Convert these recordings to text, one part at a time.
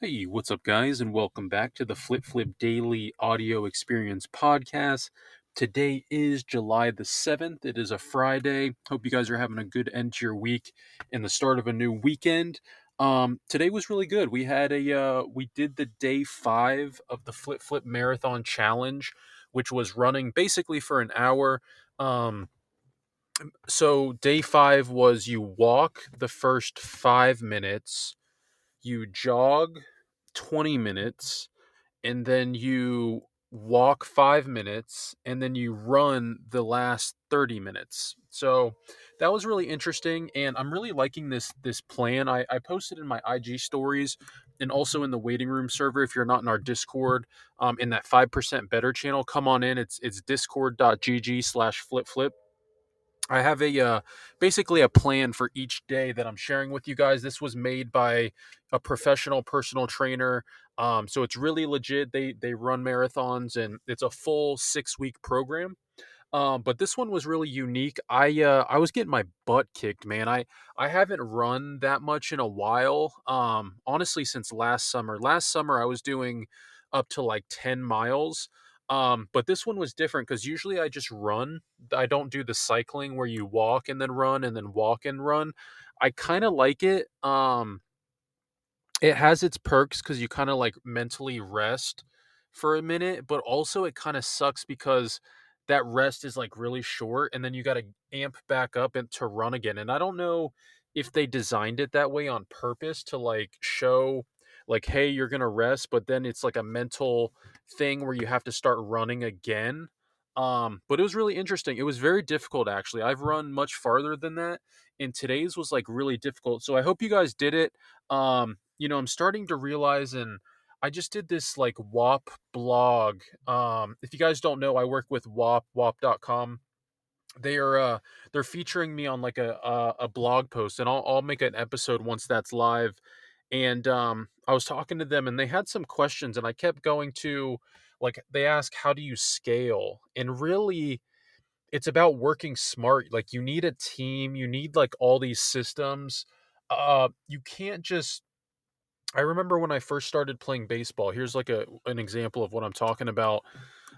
Hey, what's up, guys, and welcome back to the Flip Flip Daily Audio Experience Podcast. Today is July the 7th. It is a Friday. Hope you guys are having a good end to your week and the start of a new weekend. Um, today was really good. We had a uh, we did the day five of the Flip Flip Marathon Challenge, which was running basically for an hour. Um, so day five was you walk the first five minutes you jog 20 minutes and then you walk 5 minutes and then you run the last 30 minutes. So that was really interesting and I'm really liking this this plan. I, I posted in my IG stories and also in the waiting room server if you're not in our Discord um, in that 5% better channel, come on in. It's it's discord.gg slash flip flip I have a uh, basically a plan for each day that I'm sharing with you guys. This was made by a professional personal trainer, um, so it's really legit. They they run marathons and it's a full six week program. Um, but this one was really unique. I uh, I was getting my butt kicked, man. I I haven't run that much in a while. Um, honestly, since last summer. Last summer I was doing up to like ten miles. Um, but this one was different because usually I just run. I don't do the cycling where you walk and then run and then walk and run. I kind of like it. Um, it has its perks because you kind of like mentally rest for a minute, but also it kind of sucks because that rest is like really short and then you got to amp back up and to run again. And I don't know if they designed it that way on purpose to like show like hey you're gonna rest but then it's like a mental thing where you have to start running again um but it was really interesting it was very difficult actually i've run much farther than that and today's was like really difficult so i hope you guys did it um you know i'm starting to realize and i just did this like wap blog um if you guys don't know i work with wap wap.com they are uh they're featuring me on like a a, a blog post and I'll, I'll make an episode once that's live and um, I was talking to them, and they had some questions, and I kept going to like they ask, "How do you scale?" And really, it's about working smart. Like you need a team, you need like all these systems. Uh, you can't just. I remember when I first started playing baseball. Here's like a an example of what I'm talking about.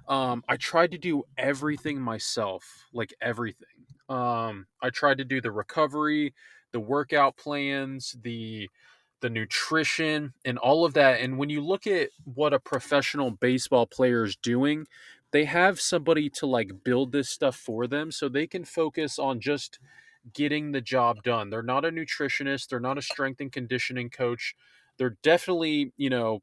Um, I tried to do everything myself, like everything. Um, I tried to do the recovery, the workout plans, the the nutrition and all of that. And when you look at what a professional baseball player is doing, they have somebody to like build this stuff for them so they can focus on just getting the job done. They're not a nutritionist, they're not a strength and conditioning coach. They're definitely, you know,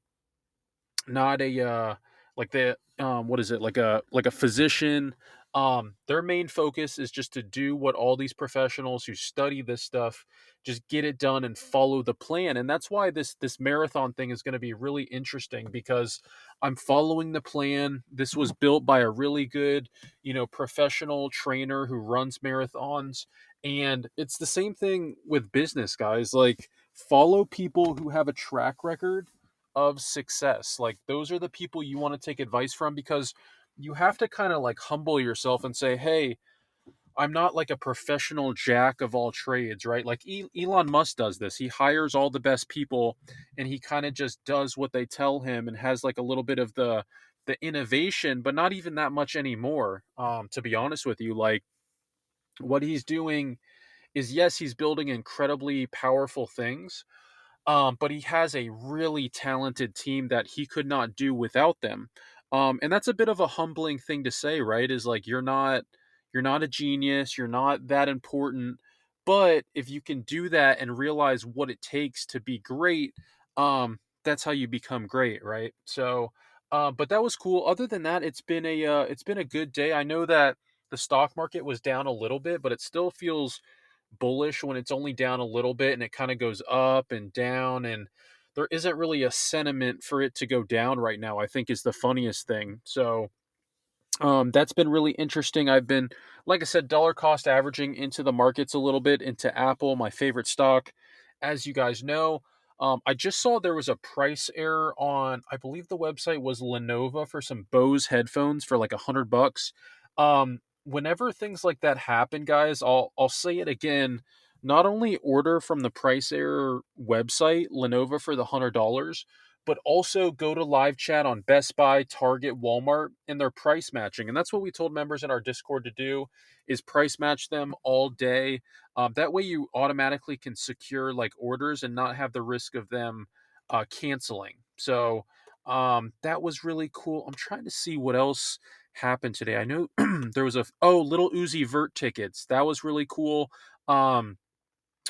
not a uh like the um what is it? Like a like a physician um, their main focus is just to do what all these professionals who study this stuff just get it done and follow the plan. And that's why this this marathon thing is going to be really interesting because I'm following the plan. This was built by a really good, you know, professional trainer who runs marathons. And it's the same thing with business, guys. Like follow people who have a track record of success. Like those are the people you want to take advice from because you have to kind of like humble yourself and say, hey, I'm not like a professional jack of all trades, right? Like Elon Musk does this. He hires all the best people and he kind of just does what they tell him and has like a little bit of the the innovation, but not even that much anymore. Um, to be honest with you, like what he's doing is yes, he's building incredibly powerful things, um, but he has a really talented team that he could not do without them. Um, and that's a bit of a humbling thing to say, right? Is like you're not you're not a genius, you're not that important, but if you can do that and realize what it takes to be great, um, that's how you become great, right? So, uh, but that was cool. Other than that, it's been a uh, it's been a good day. I know that the stock market was down a little bit, but it still feels bullish when it's only down a little bit and it kind of goes up and down and there isn't really a sentiment for it to go down right now. I think is the funniest thing. So um, that's been really interesting. I've been, like I said, dollar cost averaging into the markets a little bit into Apple, my favorite stock, as you guys know. Um, I just saw there was a price error on, I believe the website was Lenovo for some Bose headphones for like a hundred bucks. Um, whenever things like that happen, guys, I'll I'll say it again. Not only order from the price error website, Lenovo for the hundred dollars, but also go to live chat on Best Buy, Target, Walmart, and they're price matching. And that's what we told members in our Discord to do is price match them all day. Um, that way you automatically can secure like orders and not have the risk of them uh, canceling. So um, that was really cool. I'm trying to see what else happened today. I know there was a oh Lil Uzi Vert tickets. That was really cool. Um,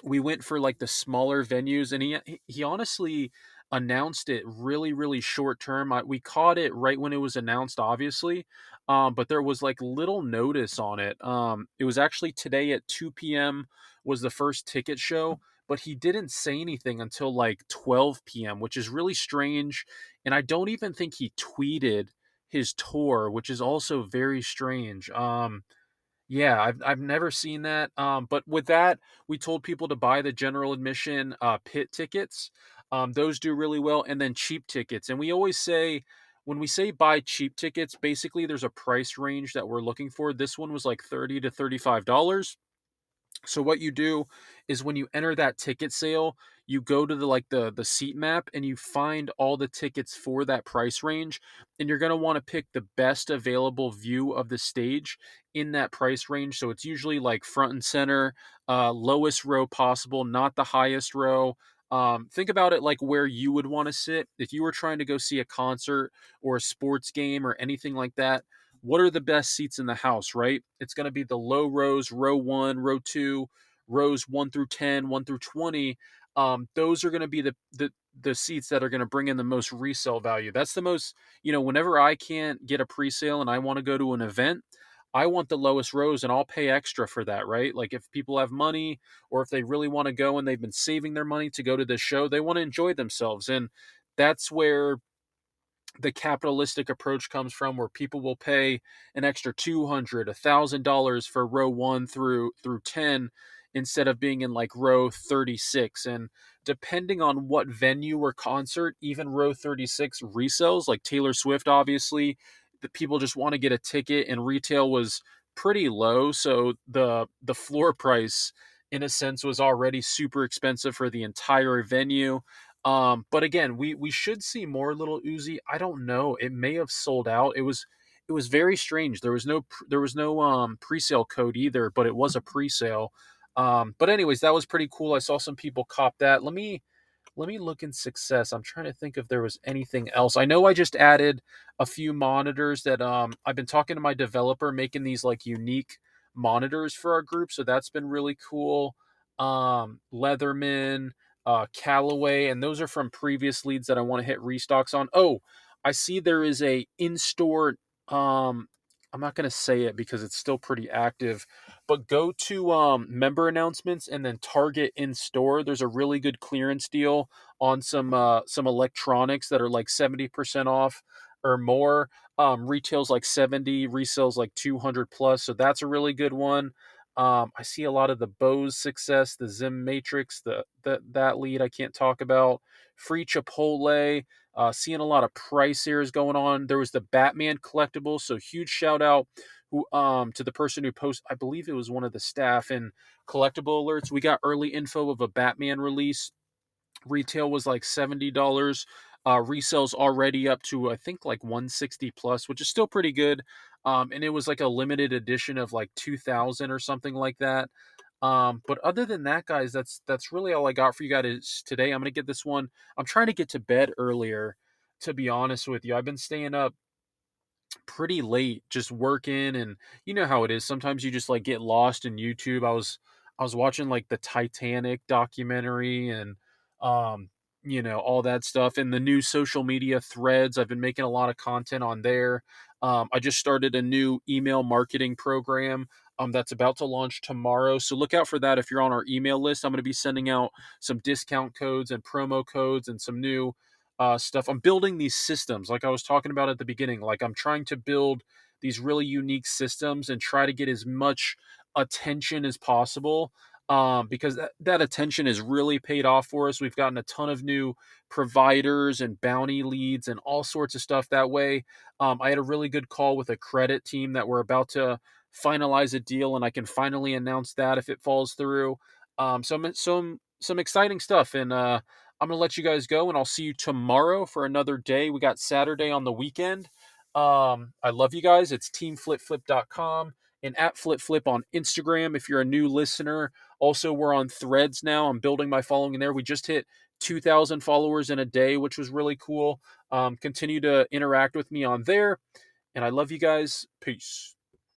we went for like the smaller venues, and he he honestly announced it really really short term I, we caught it right when it was announced obviously um, but there was like little notice on it um, it was actually today at 2 p.m was the first ticket show but he didn't say anything until like 12 p.m which is really strange and i don't even think he tweeted his tour which is also very strange um, yeah, I've I've never seen that. Um, but with that, we told people to buy the general admission uh, pit tickets. Um, those do really well, and then cheap tickets. And we always say when we say buy cheap tickets, basically there's a price range that we're looking for. This one was like thirty to thirty-five dollars. So what you do is when you enter that ticket sale, you go to the like the the seat map and you find all the tickets for that price range and you're going to want to pick the best available view of the stage in that price range. So it's usually like front and center, uh, lowest row possible, not the highest row. Um, think about it like where you would want to sit if you were trying to go see a concert or a sports game or anything like that what are the best seats in the house, right? It's going to be the low rows, row one, row two, rows one through 10, one through 20. Um, those are going to be the, the, the seats that are going to bring in the most resale value. That's the most, you know, whenever I can't get a pre sale and I want to go to an event, I want the lowest rows and I'll pay extra for that, right? Like if people have money or if they really want to go and they've been saving their money to go to this show, they want to enjoy themselves. And that's where the capitalistic approach comes from where people will pay an extra 200 1000 dollars for row 1 through through 10 instead of being in like row 36 and depending on what venue or concert even row 36 resells like taylor swift obviously the people just want to get a ticket and retail was pretty low. So the the floor price in a sense was already super expensive for the entire venue um, but again, we we should see more Lil Uzi. I don't know. It may have sold out. It was it was very strange. There was no there was no um pre-sale code either, but it was a pre-sale. Um, but anyways, that was pretty cool. I saw some people cop that. Let me let me look in success. I'm trying to think if there was anything else. I know I just added a few monitors that um I've been talking to my developer making these like unique monitors for our group, so that's been really cool. Um Leatherman, uh, Callaway, and those are from previous leads that I want to hit restocks on. Oh, I see there is a in-store. Um, I'm not going to say it because it's still pretty active, but go to um, member announcements and then Target in store. There's a really good clearance deal on some uh, some electronics that are like 70% off or more. Um, retails like 70, resales like 200 plus. So that's a really good one. Um, I see a lot of the Bose success, the Zim Matrix, the, the that lead I can't talk about. Free Chipotle, uh, seeing a lot of price errors going on. There was the Batman collectible, so huge shout out who um to the person who posted. I believe it was one of the staff in collectible alerts. We got early info of a Batman release. Retail was like seventy dollars. Uh, resales already up to I think like 160 plus, which is still pretty good. Um, and it was like a limited edition of like 2000 or something like that. Um, but other than that, guys, that's that's really all I got for you guys today. I'm gonna get this one. I'm trying to get to bed earlier, to be honest with you. I've been staying up pretty late, just working, and you know how it is. Sometimes you just like get lost in YouTube. I was I was watching like the Titanic documentary and um you know all that stuff and the new social media threads i've been making a lot of content on there um, i just started a new email marketing program um, that's about to launch tomorrow. So look out for that if you're on our email list. I'm going to be sending out some discount codes and promo codes and some new uh, stuff. I'm building these systems, like I was talking about at the beginning. Like I'm trying to build these really unique systems and try to get as much attention as possible um, because that, that attention has really paid off for us. We've gotten a ton of new providers and bounty leads and all sorts of stuff that way. Um, I had a really good call with a credit team that we're about to finalize a deal, and I can finally announce that if it falls through. Um, some some some exciting stuff, and uh, I'm gonna let you guys go, and I'll see you tomorrow for another day. We got Saturday on the weekend. Um, I love you guys. It's teamflipflip.com and at Flip Flip on Instagram if you're a new listener. Also, we're on threads now. I'm building my following there. We just hit 2,000 followers in a day, which was really cool. Um, continue to interact with me on there. And I love you guys. Peace.